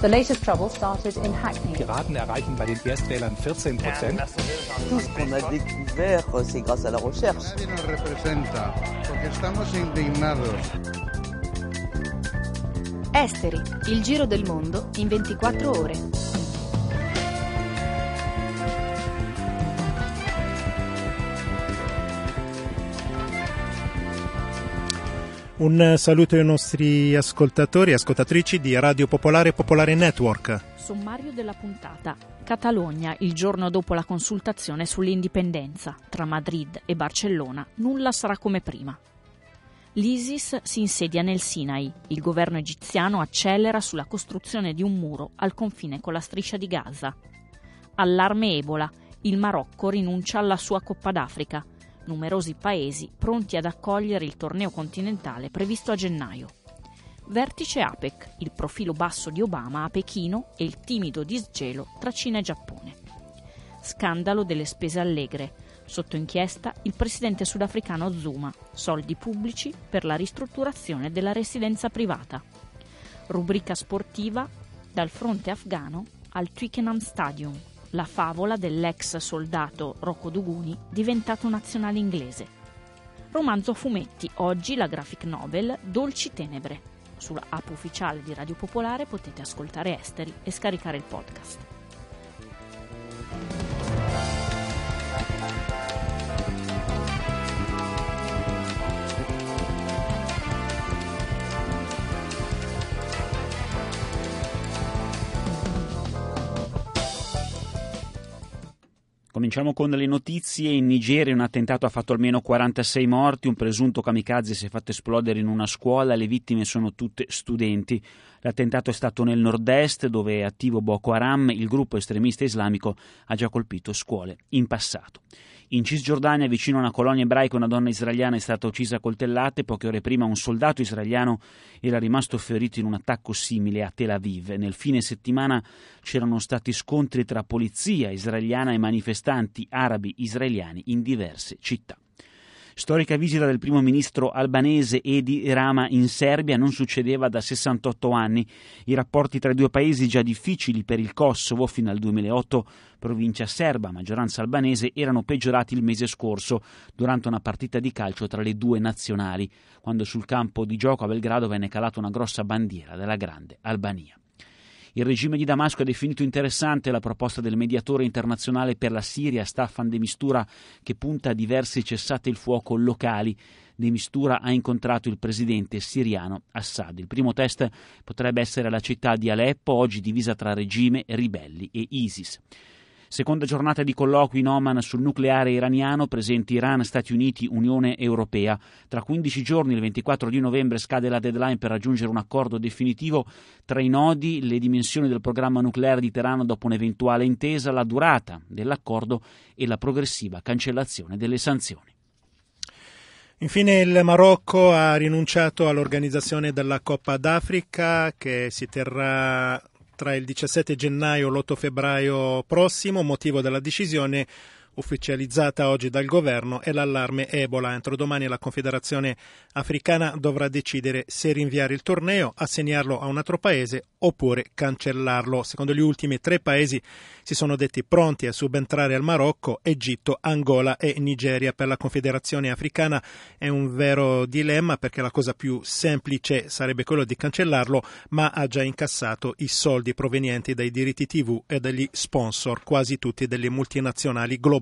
The latest trouble started in Hackney. Piraten erreichen bei den Erstwählern 14 Prozent. Tout ce qu'on a découvert, c'est grâce à la recherche. Nadie nos representa, porque estamos indignados. Esteri, il giro del mondo in 24 ore. Un saluto ai nostri ascoltatori e ascoltatrici di Radio Popolare e Popolare Network. Sommario della puntata. Catalogna, il giorno dopo la consultazione sull'indipendenza. Tra Madrid e Barcellona nulla sarà come prima. L'ISIS si insedia nel Sinai. Il governo egiziano accelera sulla costruzione di un muro al confine con la striscia di Gaza. Allarme Ebola. Il Marocco rinuncia alla sua Coppa d'Africa numerosi paesi pronti ad accogliere il torneo continentale previsto a gennaio. Vertice APEC, il profilo basso di Obama a Pechino e il timido disgelo tra Cina e Giappone. Scandalo delle spese allegre. Sotto inchiesta il presidente sudafricano Zuma, soldi pubblici per la ristrutturazione della residenza privata. Rubrica sportiva dal fronte afghano al Twickenham Stadium, la favola dell'ex soldato Rocco Duguni diventato nazionale inglese. Romanzo a fumetti, oggi la graphic novel Dolci Tenebre. Sulla app ufficiale di Radio Popolare potete ascoltare Esteri e scaricare il podcast. Cominciamo con le notizie. In Nigeria un attentato ha fatto almeno 46 morti, un presunto kamikaze si è fatto esplodere in una scuola, le vittime sono tutte studenti. L'attentato è stato nel nord-est dove è attivo Boko Haram, il gruppo estremista islamico ha già colpito scuole in passato. In Cisgiordania, vicino a una colonia ebraica, una donna israeliana è stata uccisa a coltellate. Poche ore prima un soldato israeliano era rimasto ferito in un attacco simile a Tel Aviv. Nel fine settimana c'erano stati scontri tra polizia israeliana e manifestanti arabi israeliani in diverse città. Storica visita del primo ministro albanese Edi Rama in Serbia non succedeva da 68 anni. I rapporti tra i due paesi, già difficili per il Kosovo fino al 2008, provincia serba, maggioranza albanese, erano peggiorati il mese scorso durante una partita di calcio tra le due nazionali, quando sul campo di gioco a Belgrado venne calata una grossa bandiera della grande Albania. Il regime di Damasco ha definito interessante la proposta del mediatore internazionale per la Siria Staffan de Mistura che punta a diversi cessate il fuoco locali. De Mistura ha incontrato il presidente siriano Assad. Il primo test potrebbe essere la città di Aleppo, oggi divisa tra regime, ribelli e ISIS. Seconda giornata di colloqui in Oman sul nucleare iraniano, presenti Iran, Stati Uniti, Unione Europea. Tra 15 giorni, il 24 di novembre, scade la deadline per raggiungere un accordo definitivo tra i nodi, le dimensioni del programma nucleare di Teheran dopo un'eventuale intesa, la durata dell'accordo e la progressiva cancellazione delle sanzioni. Infine il Marocco ha rinunciato all'organizzazione della Coppa d'Africa che si terrà tra il 17 gennaio e l'8 febbraio prossimo, motivo della decisione ufficializzata oggi dal governo è l'allarme Ebola. Entro domani la Confederazione Africana dovrà decidere se rinviare il torneo, assegnarlo a un altro paese oppure cancellarlo. Secondo gli ultimi tre paesi si sono detti pronti a subentrare al Marocco, Egitto, Angola e Nigeria. Per la Confederazione Africana è un vero dilemma perché la cosa più semplice sarebbe quello di cancellarlo, ma ha già incassato i soldi provenienti dai diritti TV e dagli sponsor, quasi tutti delle multinazionali globali.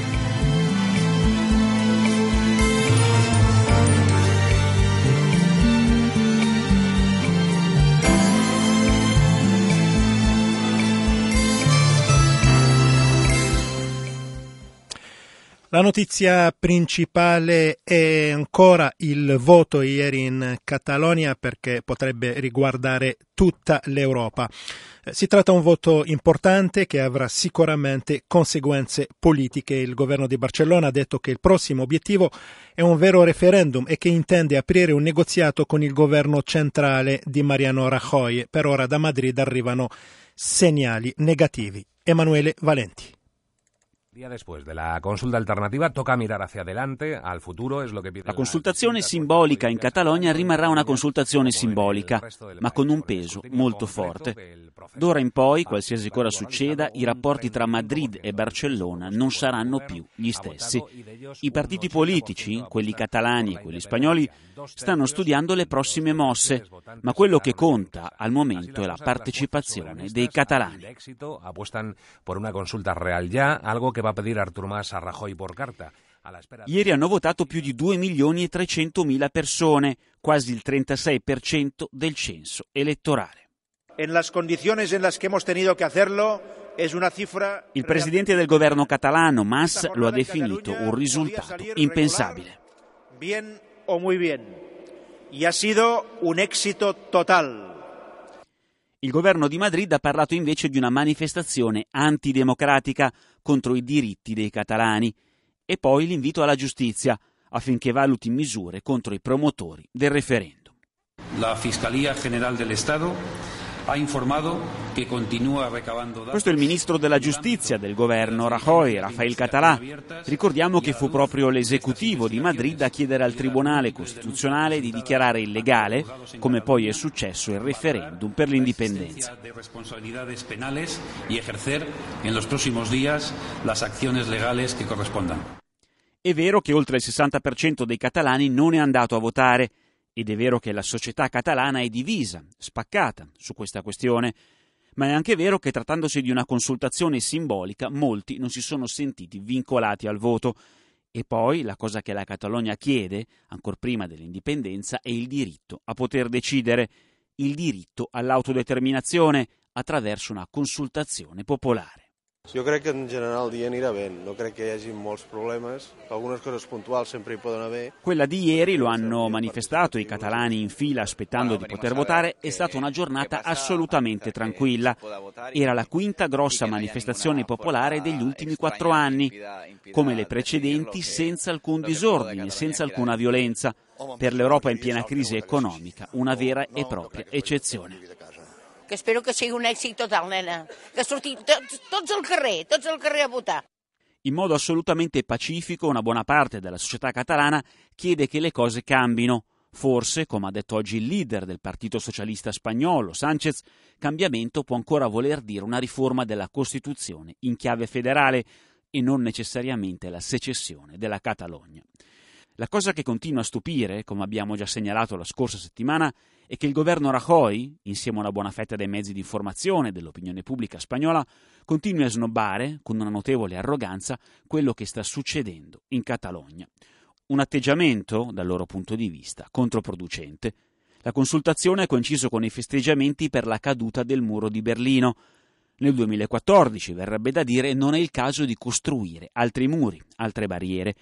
La notizia principale è ancora il voto ieri in Catalogna perché potrebbe riguardare tutta l'Europa. Si tratta di un voto importante che avrà sicuramente conseguenze politiche. Il governo di Barcellona ha detto che il prossimo obiettivo è un vero referendum e che intende aprire un negoziato con il governo centrale di Mariano Rajoy. Per ora da Madrid arrivano segnali negativi. Emanuele Valenti. Día después de la consulta alternativa toca mirar hacia adelante, al futuro, es lo que La consultazione simbolica in Catalogna rimarrà una consultazione simbolica, ma con un peso molto forte. D'ora in poi, qualsiasi cosa succeda, i rapporti tra Madrid e Barcellona non saranno più gli stessi. I partiti politici, quelli catalani e quelli spagnoli, stanno studiando le prossime mosse, ma quello che conta al momento è la partecipazione dei catalani. Apuestan por una consulta real ya, algo che va a pedir Artur Mas a Rajoy por carta. Ieri hanno votato più di 2 milioni e 300 mila persone, quasi il 36% del censo elettorale. Il presidente del governo catalano, Mas, lo ha definito un risultato impensabile. Bien o muy bien. Y ha sido un éxito total. Il governo di Madrid ha parlato invece di una manifestazione antidemocratica contro i diritti dei catalani e poi l'invito alla giustizia affinché valuti misure contro i promotori del referendum. La Fiscalía General del Estado ha informato che continua recavando Questo è il ministro della giustizia del governo Rajoy, Rafael Català. Ricordiamo che fu proprio l'esecutivo di Madrid a chiedere al Tribunale Costituzionale di dichiarare illegale, come poi è successo, il referendum per l'indipendenza. È vero che oltre il 60% dei catalani non è andato a votare ed è vero che la società catalana è divisa, spaccata su questa questione, ma è anche vero che trattandosi di una consultazione simbolica molti non si sono sentiti vincolati al voto. E poi la cosa che la Catalogna chiede, ancor prima dell'indipendenza, è il diritto a poter decidere, il diritto all'autodeterminazione attraverso una consultazione popolare. Jo crec que en general el dia anirà bé, no crec que hi hagi molts problemes, algunes coses puntuals sempre hi poden haver. Quella di ieri, lo hanno manifestato i catalani in fila aspettando di poter votare, è stata una giornata assolutamente tranquilla. Era la quinta grossa manifestazione popolare degli ultimi quattro anni, come le precedenti senza alcun disordine, senza alcuna violenza. Per l'Europa in piena crisi economica, una vera e propria eccezione. Que espero que sigui un èxit total, nena. Que surti tots, tots al carrer, tots al carrer a votar. In modo assolutamente pacifico, una buona parte della società catalana chiede che le cose cambino. Forse, come ha detto oggi il leader del Partito Socialista Spagnolo, Sanchez, cambiamento può ancora voler dire una riforma della Costituzione in chiave federale e non necessariamente la secessione della Catalogna. La cosa che continua a stupire, come abbiamo già segnalato la scorsa settimana, è che il governo Rajoy, insieme a una buona fetta dei mezzi di informazione e dell'opinione pubblica spagnola, continui a snobbare, con una notevole arroganza, quello che sta succedendo in Catalogna. Un atteggiamento, dal loro punto di vista, controproducente. La consultazione ha coinciso con i festeggiamenti per la caduta del muro di Berlino. Nel 2014, verrebbe da dire, non è il caso di costruire altri muri, altre barriere.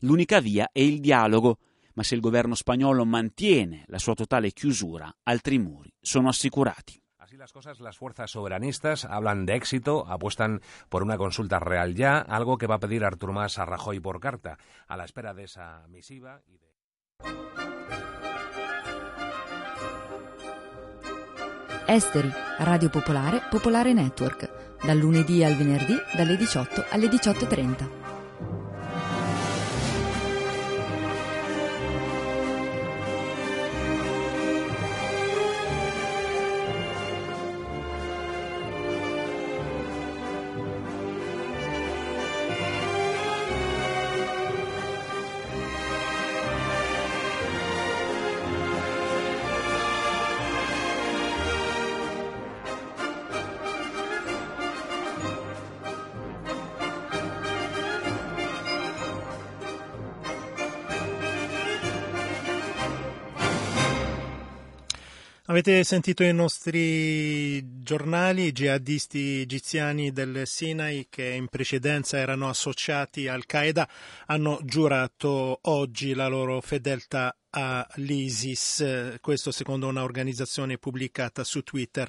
L'unica via è il dialogo, ma se il governo spagnolo mantiene la sua totale chiusura, altri muri sono assicurati. Así las cosas, las fuerzas soberanistas hablan de éxito, apuestan por una consulta real ya, algo que va a pedir Artur Mas a Rajoy por carta, a la espera de esa misiva y de... Esteri, Radio Popolare, Popolare Network, dal lunedì al venerdì dalle 18 alle 18.30. Avete sentito i nostri giornali, i jihadisti egiziani del Sinai che in precedenza erano associati al Qaeda hanno giurato oggi la loro fedeltà all'ISIS, questo secondo un'organizzazione pubblicata su Twitter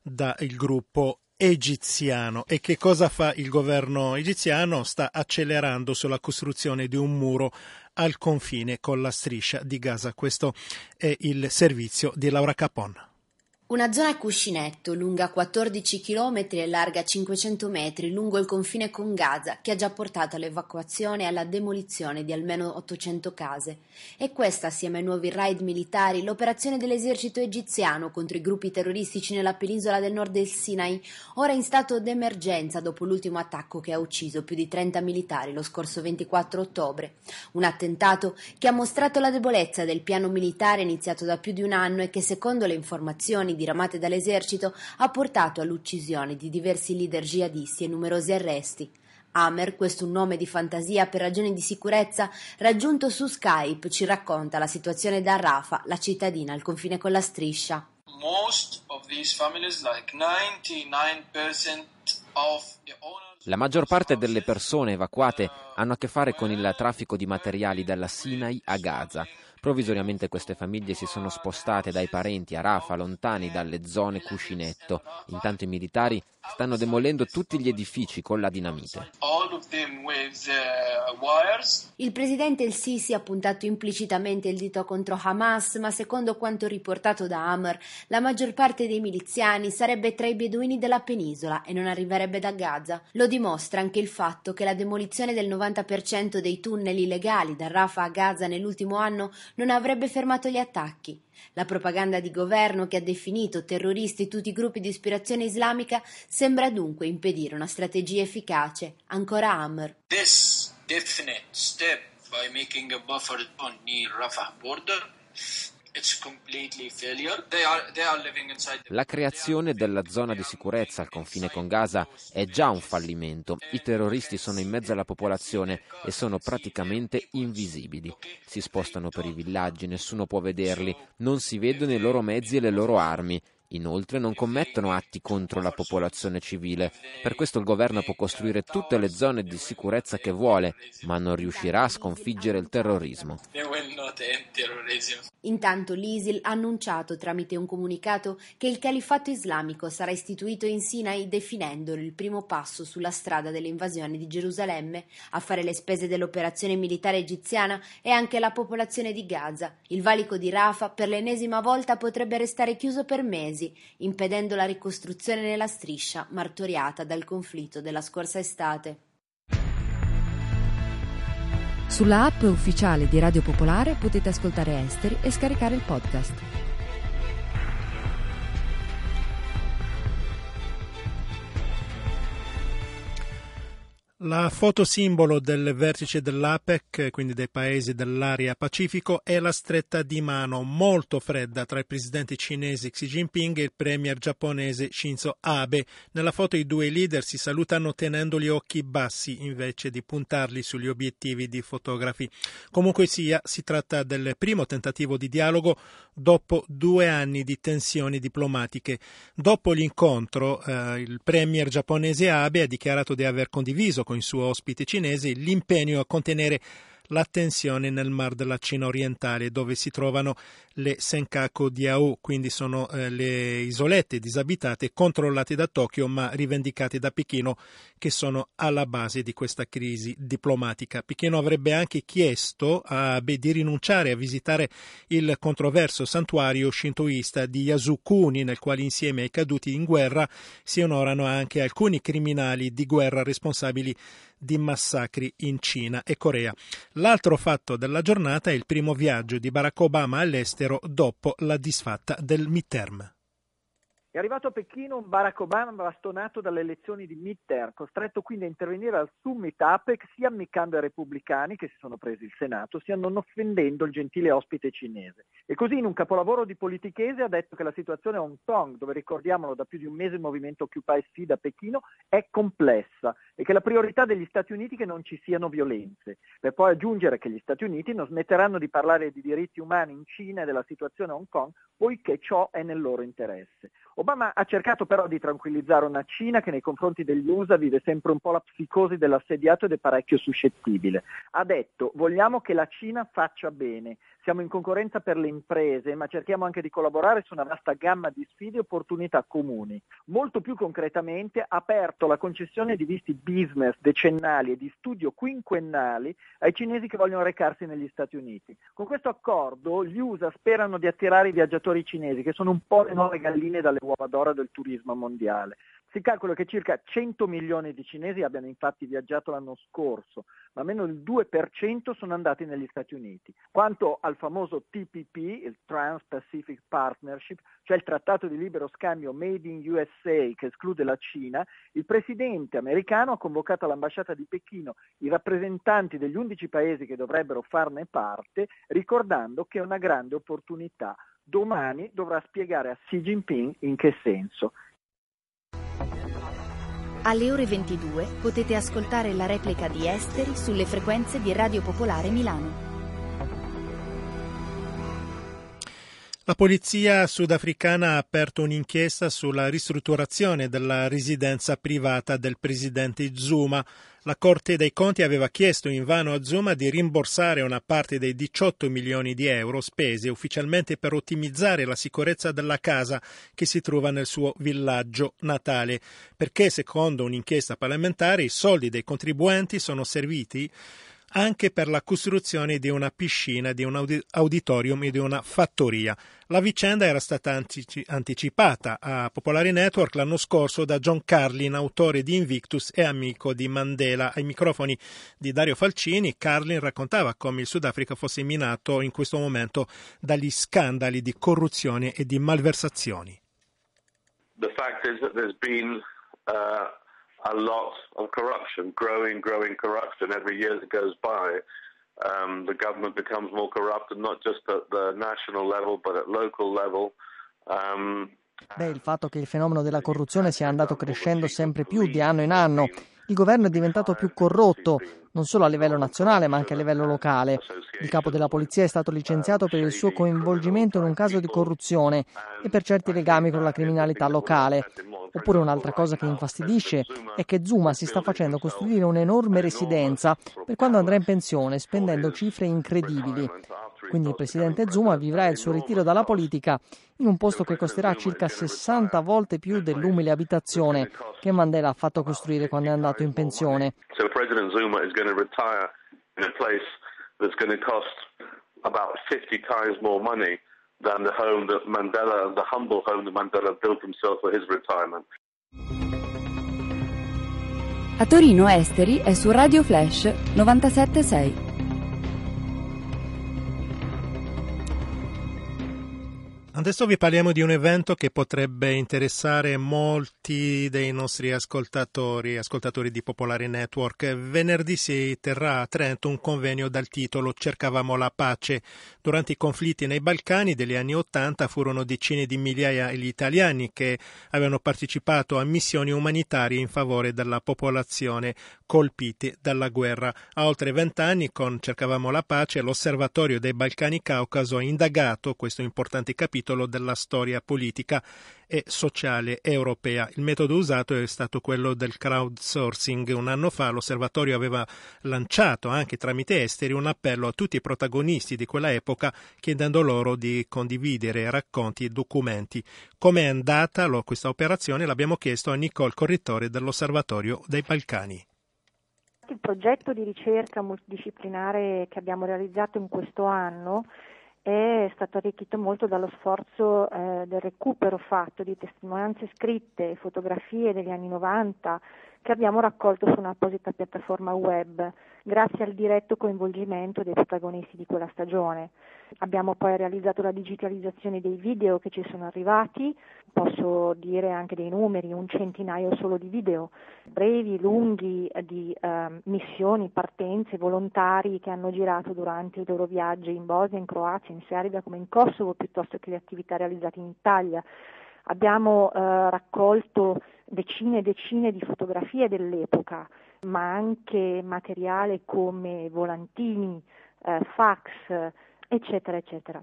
dal gruppo egiziano. E che cosa fa il governo egiziano? Sta accelerando sulla costruzione di un muro al confine con la striscia di Gaza. Questo è il servizio di Laura Capon. Una zona a cuscinetto, lunga 14 km e larga 500 metri, lungo il confine con Gaza, che ha già portato all'evacuazione e alla demolizione di almeno 800 case. E questa, assieme ai nuovi raid militari, l'operazione dell'esercito egiziano contro i gruppi terroristici nella penisola del nord del Sinai, ora in stato d'emergenza dopo l'ultimo attacco che ha ucciso più di 30 militari lo scorso 24 ottobre. Un attentato che ha mostrato la debolezza del piano militare iniziato da più di un anno e che, secondo le informazioni diramate dall'esercito ha portato all'uccisione di diversi leader jihadisti e numerosi arresti. Amer, questo un nome di fantasia per ragioni di sicurezza, raggiunto su Skype, ci racconta la situazione da Rafa, la cittadina al confine con la striscia. La maggior parte delle persone evacuate hanno a che fare con il traffico di materiali dalla Sinai a Gaza. Provvisoriamente queste famiglie si sono spostate dai parenti a Rafa, lontani dalle zone cuscinetto. Intanto i militari stanno demolendo tutti gli edifici con la dinamite. Il presidente El Sisi ha puntato implicitamente il dito contro Hamas, ma secondo quanto riportato da Hammer, la maggior parte dei miliziani sarebbe tra i beduini della penisola e non arriverebbe da Gaza. Lo dimostra anche il fatto che la demolizione del 90% dei tunnel illegali da Rafah a Gaza nell'ultimo anno non avrebbe fermato gli attacchi. La propaganda di governo che ha definito terroristi tutti i gruppi di ispirazione islamica sembra dunque impedire una strategia efficace. Ancora Hammer. This definite step by making a buffer zone near Rafah border la creazione della zona di sicurezza al confine con Gaza è già un fallimento. I terroristi sono in mezzo alla popolazione e sono praticamente invisibili. Si spostano per i villaggi, nessuno può vederli, non si vedono i loro mezzi e le loro armi. Inoltre non commettono atti contro la popolazione civile. Per questo il governo può costruire tutte le zone di sicurezza che vuole, ma non riuscirà a sconfiggere il terrorismo. Intanto l'ISIL ha annunciato tramite un comunicato che il califato islamico sarà istituito in Sinai definendolo il primo passo sulla strada dell'invasione di Gerusalemme. A fare le spese dell'operazione militare egiziana è anche la popolazione di Gaza. Il valico di Rafah per l'ennesima volta potrebbe restare chiuso per mesi mesi, impedendo la ricostruzione nella striscia martoriata dal conflitto della scorsa estate. Sulla app ufficiale di Radio Popolare potete ascoltare Esteri e scaricare il podcast. La foto simbolo del vertice dell'APEC, quindi dei paesi dell'area Pacifico, è la stretta di mano molto fredda tra il presidente cinese Xi Jinping e il premier giapponese Shinzo Abe. Nella foto i due leader si salutano tenendo gli occhi bassi invece di puntarli sugli obiettivi di fotografi. Comunque sia, si tratta del primo tentativo di dialogo dopo due anni di tensioni diplomatiche. Dopo l'incontro, eh, il premier giapponese Abe ha dichiarato di aver condiviso con il suo ospite cinese l'impegno a contenere la tensione nel Mar della Cina orientale, dove si trovano le Senkaku Diao, quindi sono eh, le isolette disabitate controllate da Tokyo ma rivendicate da Pechino, che sono alla base di questa crisi diplomatica. Pechino avrebbe anche chiesto a Abe di rinunciare a visitare il controverso santuario shintoista di Yasukuni, nel quale insieme ai caduti in guerra si onorano anche alcuni criminali di guerra responsabili di massacri in Cina e Corea. L'altro fatto della giornata è il primo viaggio di Barack Obama all'estero dopo la disfatta del midterm. È arrivato a Pechino Barack Obama bastonato dalle elezioni di midterm, costretto quindi a intervenire al summit APEC sia ammiccando ai repubblicani che si sono presi il Senato, sia non offendendo il gentile ospite cinese. E così in un capolavoro di politichese ha detto che la situazione a Hong Kong, dove ricordiamolo da più di un mese il movimento Occupy Sea da Pechino, è complessa e che la priorità degli Stati Uniti è che non ci siano violenze, per poi aggiungere che gli Stati Uniti non smetteranno di parlare di diritti umani in Cina e della situazione a Hong Kong, poiché ciò è nel loro interesse. Obama ha cercato però di tranquillizzare una Cina che nei confronti degli USA vive sempre un po' la psicosi dell'assediato ed è parecchio suscettibile. Ha detto vogliamo che la Cina faccia bene, siamo in concorrenza per le imprese, ma cerchiamo anche di collaborare su una vasta gamma di sfide e opportunità comuni. Molto più concretamente ha aperto la concessione di visti business decennali e di studio quinquennali ai cinesi che vogliono recarsi negli Stati Uniti. Con questo accordo gli USA sperano di attirare i viaggiatori cinesi, che sono un po' le nuove galline dalle uova d'oro del turismo mondiale. Si calcola che circa 100 milioni di cinesi abbiano infatti viaggiato l'anno scorso, ma meno del 2% sono andati negli Stati Uniti. Quanto al famoso TPP, il Trans-Pacific Partnership, cioè il trattato di libero scambio Made in USA che esclude la Cina, il presidente americano ha convocato all'ambasciata di Pechino i rappresentanti degli 11 paesi che dovrebbero farne parte, ricordando che è una grande opportunità. Domani dovrà spiegare a Xi Jinping in che senso. Alle ore 22 potete ascoltare la replica di Esteri sulle frequenze di Radio Popolare Milano. La polizia sudafricana ha aperto un'inchiesta sulla ristrutturazione della residenza privata del presidente Zuma. La Corte dei Conti aveva chiesto invano a Zuma di rimborsare una parte dei 18 milioni di euro spesi ufficialmente per ottimizzare la sicurezza della casa che si trova nel suo villaggio natale, perché secondo un'inchiesta parlamentare i soldi dei contribuenti sono serviti anche per la costruzione di una piscina, di un auditorium e di una fattoria. La vicenda era stata anticipata a Popolari Network l'anno scorso da John Carlin, autore di Invictus e amico di Mandela. Ai microfoni di Dario Falcini, Carlin raccontava come il Sudafrica fosse minato in questo momento dagli scandali di corruzione e di malversazioni. The fact is that there's been uh... a lot of corruption, growing, growing corruption. Every year that goes by, um, the government becomes more corrupt, and not just at the national level, but at local level. Um, Beh, il fatto che il fenomeno della corruzione sia andato crescendo sempre più di anno in anno, il governo è diventato più corrotto, non solo a livello nazionale ma anche a livello locale. Il capo della polizia è stato licenziato per il suo coinvolgimento in un caso di corruzione e per certi legami con la criminalità locale. Oppure un'altra cosa che infastidisce è che Zuma si sta facendo costruire un'enorme residenza per quando andrà in pensione, spendendo cifre incredibili. Quindi il presidente Zuma vivrà il suo ritiro dalla politica in un posto che costerà circa 60 volte più dell'umile abitazione che Mandela ha fatto costruire quando è andato in pensione. That's going to cost about 50 times more money than the home that Mandela, the humble home that Mandela built himself for his retirement. A Torino Esteri è su Radio Flash 976. Adesso vi parliamo di un evento che potrebbe interessare molti dei nostri ascoltatori, ascoltatori di Popolare Network. Venerdì si terrà a Trento un convegno dal titolo Cercavamo la pace. Durante i conflitti nei Balcani degli anni Ottanta furono decine di migliaia gli italiani che avevano partecipato a missioni umanitarie in favore della popolazione colpite dalla guerra. A oltre vent'anni con Cercavamo la pace l'Osservatorio dei Balcani Caucaso ha indagato questo importante capitolo capitolo della storia politica e sociale europea. Il metodo usato è stato quello del crowdsourcing. Un anno fa l'osservatorio aveva lanciato anche tramite esteri un appello a tutti i protagonisti di quella epoca chiedendo loro di condividere racconti e documenti. Come è andata questa operazione l'abbiamo chiesto a Nicole Corrittore dell'Osservatorio dei Balcani. Il progetto di ricerca multidisciplinare che abbiamo realizzato in questo anno è stato arricchito molto dallo sforzo eh, del recupero fatto di testimonianze scritte e fotografie degli anni 90 che abbiamo raccolto su un'apposita piattaforma web, grazie al diretto coinvolgimento dei protagonisti di quella stagione. Abbiamo poi realizzato la digitalizzazione dei video che ci sono arrivati, posso dire anche dei numeri, un centinaio solo di video, brevi, lunghi, di eh, missioni, partenze, volontari che hanno girato durante i loro viaggi in Bosnia, in Croazia, in Serbia come in Kosovo, piuttosto che le attività realizzate in Italia. Abbiamo eh, raccolto decine e decine di fotografie dell'epoca, ma anche materiale come volantini, eh, fax, eccetera, eccetera.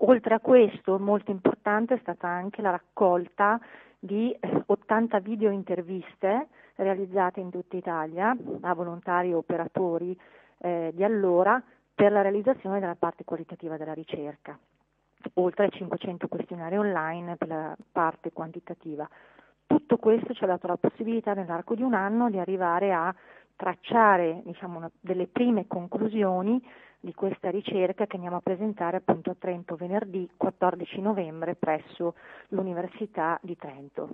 Oltre a questo, molto importante è stata anche la raccolta di 80 eh, video interviste realizzate in tutta Italia da volontari e operatori eh, di allora per la realizzazione della parte qualitativa della ricerca, oltre ai 500 questionari online per la parte quantitativa. Tutto questo ci ha dato la possibilità nell'arco di un anno di arrivare a tracciare diciamo, una, delle prime conclusioni di questa ricerca che andiamo a presentare appunto a Trento venerdì 14 novembre presso l'Università di Trento.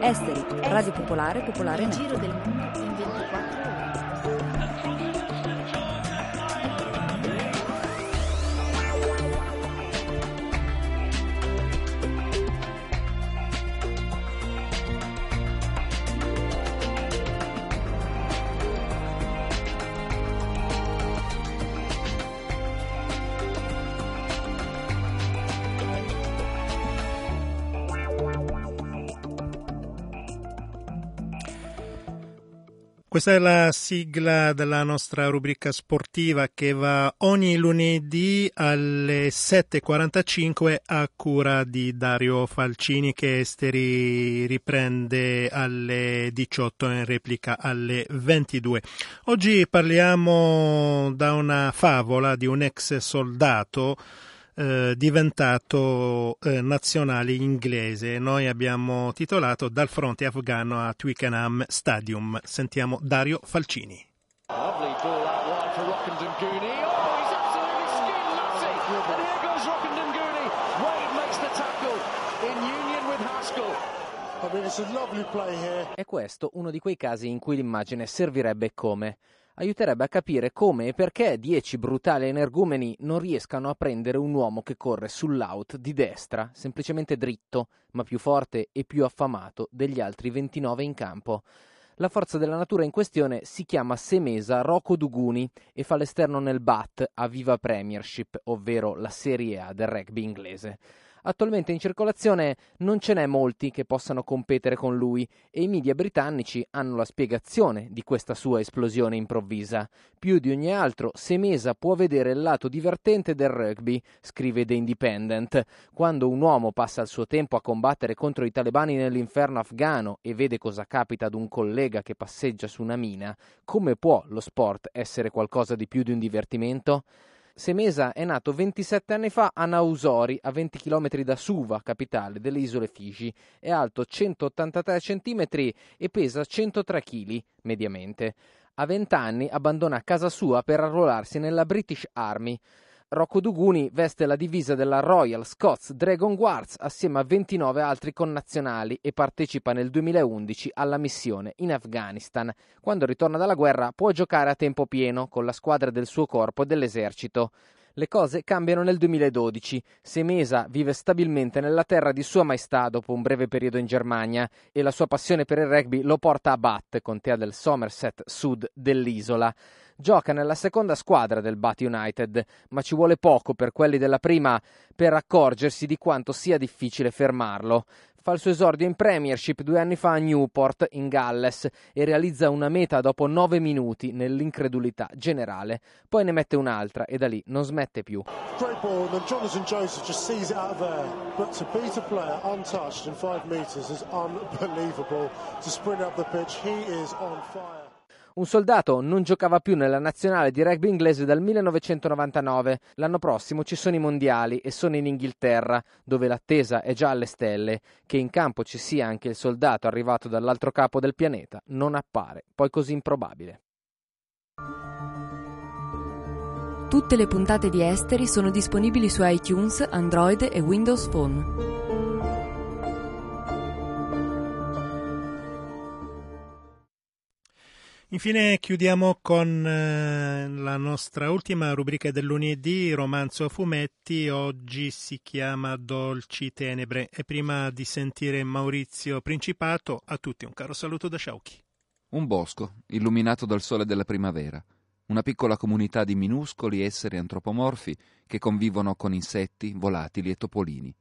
Esteri, Radio Popolare, Popolare Network. Giro del mondo in 24 Questa è la sigla della nostra rubrica sportiva che va ogni lunedì alle 7.45 a cura di Dario Falcini che Esteri riprende alle 18 in replica alle 22. Oggi parliamo da una favola di un ex soldato eh, diventato eh, nazionale inglese. Noi abbiamo titolato Dal fronte afghano a Twickenham Stadium. Sentiamo Dario Falcini. Oh. È questo uno di quei casi in cui l'immagine servirebbe come aiuterebbe a capire come e perché dieci brutali energumeni non riescano a prendere un uomo che corre sull'out di destra, semplicemente dritto, ma più forte e più affamato degli altri 29 in campo. La forza della natura in questione si chiama Semesa Rocco Duguni e fa l'esterno nel BAT a Viva Premiership, ovvero la Serie A del rugby inglese. Attualmente in circolazione non ce n'è molti che possano competere con lui e i media britannici hanno la spiegazione di questa sua esplosione improvvisa. Più di ogni altro, Semesa può vedere il lato divertente del rugby, scrive The Independent. Quando un uomo passa il suo tempo a combattere contro i talebani nell'inferno afghano e vede cosa capita ad un collega che passeggia su una mina, come può lo sport essere qualcosa di più di un divertimento? Semesa è nato 27 anni fa a Nausori, a 20 km da Suva, capitale delle isole Fiji. È alto 183 cm e pesa 103 kg mediamente. A 20 anni abbandona casa sua per arruolarsi nella British Army. Rocco Duguni veste la divisa della Royal Scots Dragon Guards assieme a 29 altri connazionali e partecipa nel 2011 alla missione in Afghanistan. Quando ritorna dalla guerra può giocare a tempo pieno con la squadra del suo corpo e dell'esercito. Le cose cambiano nel 2012. Semesa vive stabilmente nella terra di Sua Maestà dopo un breve periodo in Germania e la sua passione per il rugby lo porta a Bath, contea del Somerset Sud dell'isola. Gioca nella seconda squadra del Bath United, ma ci vuole poco per quelli della prima per accorgersi di quanto sia difficile fermarlo. Fa il suo esordio in Premiership due anni fa a Newport, in Galles, e realizza una meta dopo nove minuti nell'incredulità generale. Poi ne mette un'altra e da lì non smette più. Great ball, and Jonathan Joseph just sees it out there. But to beat a player untouched in five metres is unbelievable. To sprint up the pitch, he is on fire. Un soldato non giocava più nella nazionale di rugby inglese dal 1999. L'anno prossimo ci sono i mondiali e sono in Inghilterra, dove l'attesa è già alle stelle. Che in campo ci sia anche il soldato arrivato dall'altro capo del pianeta non appare poi così improbabile. Tutte le puntate di Esteri sono disponibili su iTunes, Android e Windows Phone. Infine chiudiamo con eh, la nostra ultima rubrica del lunedì, romanzo a fumetti, oggi si chiama Dolci Tenebre e prima di sentire Maurizio Principato, a tutti un caro saluto da Sciauchi. Un bosco, illuminato dal sole della primavera, una piccola comunità di minuscoli esseri antropomorfi che convivono con insetti, volatili e topolini.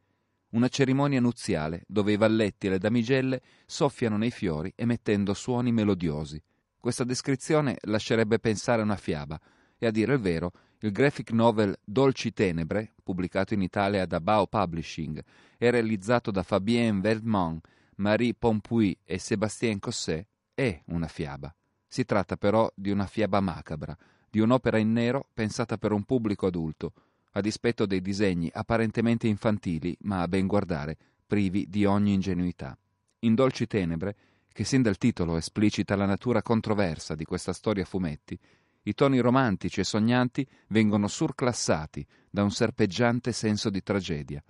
Una cerimonia nuziale dove i valletti e le damigelle soffiano nei fiori emettendo suoni melodiosi. Questa descrizione lascerebbe pensare a una fiaba, e a dire il vero, il graphic novel Dolci Tenebre, pubblicato in Italia da Bao Publishing e realizzato da Fabien Verdemont, Marie Pompuy e Sébastien Cosset, è una fiaba. Si tratta però di una fiaba macabra, di un'opera in nero pensata per un pubblico adulto, a dispetto dei disegni apparentemente infantili, ma a ben guardare, privi di ogni ingenuità. In Dolci Tenebre, che sin dal titolo esplicita la natura controversa di questa storia a fumetti, i toni romantici e sognanti vengono surclassati da un serpeggiante senso di tragedia,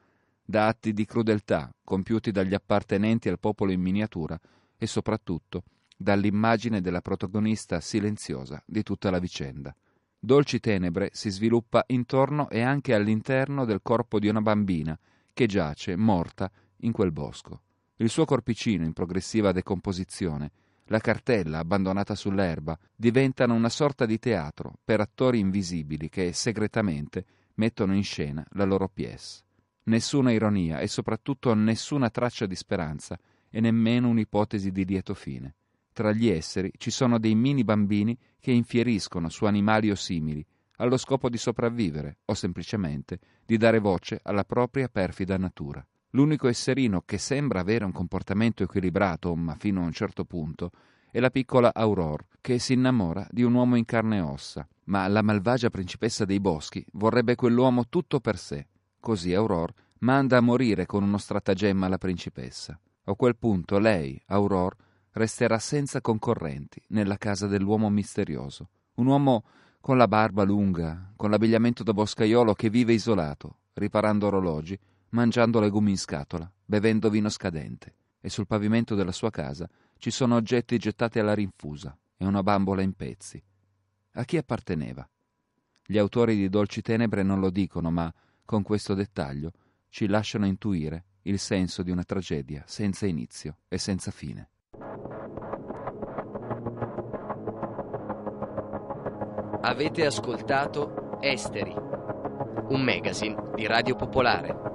da atti di crudeltà compiuti dagli appartenenti al popolo in miniatura e soprattutto dall'immagine della protagonista silenziosa di tutta la vicenda. Dolci Tenebre si sviluppa intorno e anche all'interno del corpo di una bambina che giace morta in quel bosco. Il suo corpicino in progressiva decomposizione, la cartella abbandonata sull'erba, diventano una sorta di teatro per attori invisibili che segretamente mettono in scena la loro pièce. Nessuna ironia e soprattutto nessuna traccia di speranza e nemmeno un'ipotesi di lieto fine. Tra gli esseri ci sono dei mini bambini che infieriscono su animali o simili, allo scopo di sopravvivere o semplicemente di dare voce alla propria perfida natura. L'unico esserino che sembra avere un comportamento equilibrato, ma fino a un certo punto, è la piccola Aurore, che si innamora di un uomo in carne e ossa, ma la malvagia principessa dei boschi vorrebbe quell'uomo tutto per sé. Così Aurore manda a morire con uno stratagemma la principessa. A quel punto lei, Aurore, resterà senza concorrenti nella casa dell'uomo misterioso. Un uomo con la barba lunga, con l'abbigliamento da boscaiolo che vive isolato, riparando orologi, mangiando legumi in scatola, bevendo vino scadente. E sul pavimento della sua casa ci sono oggetti gettati alla rinfusa e una bambola in pezzi. A chi apparteneva? Gli autori di Dolci Tenebre non lo dicono, ma con questo dettaglio ci lasciano intuire il senso di una tragedia senza inizio e senza fine. Avete ascoltato Esteri, un magazine di Radio Popolare.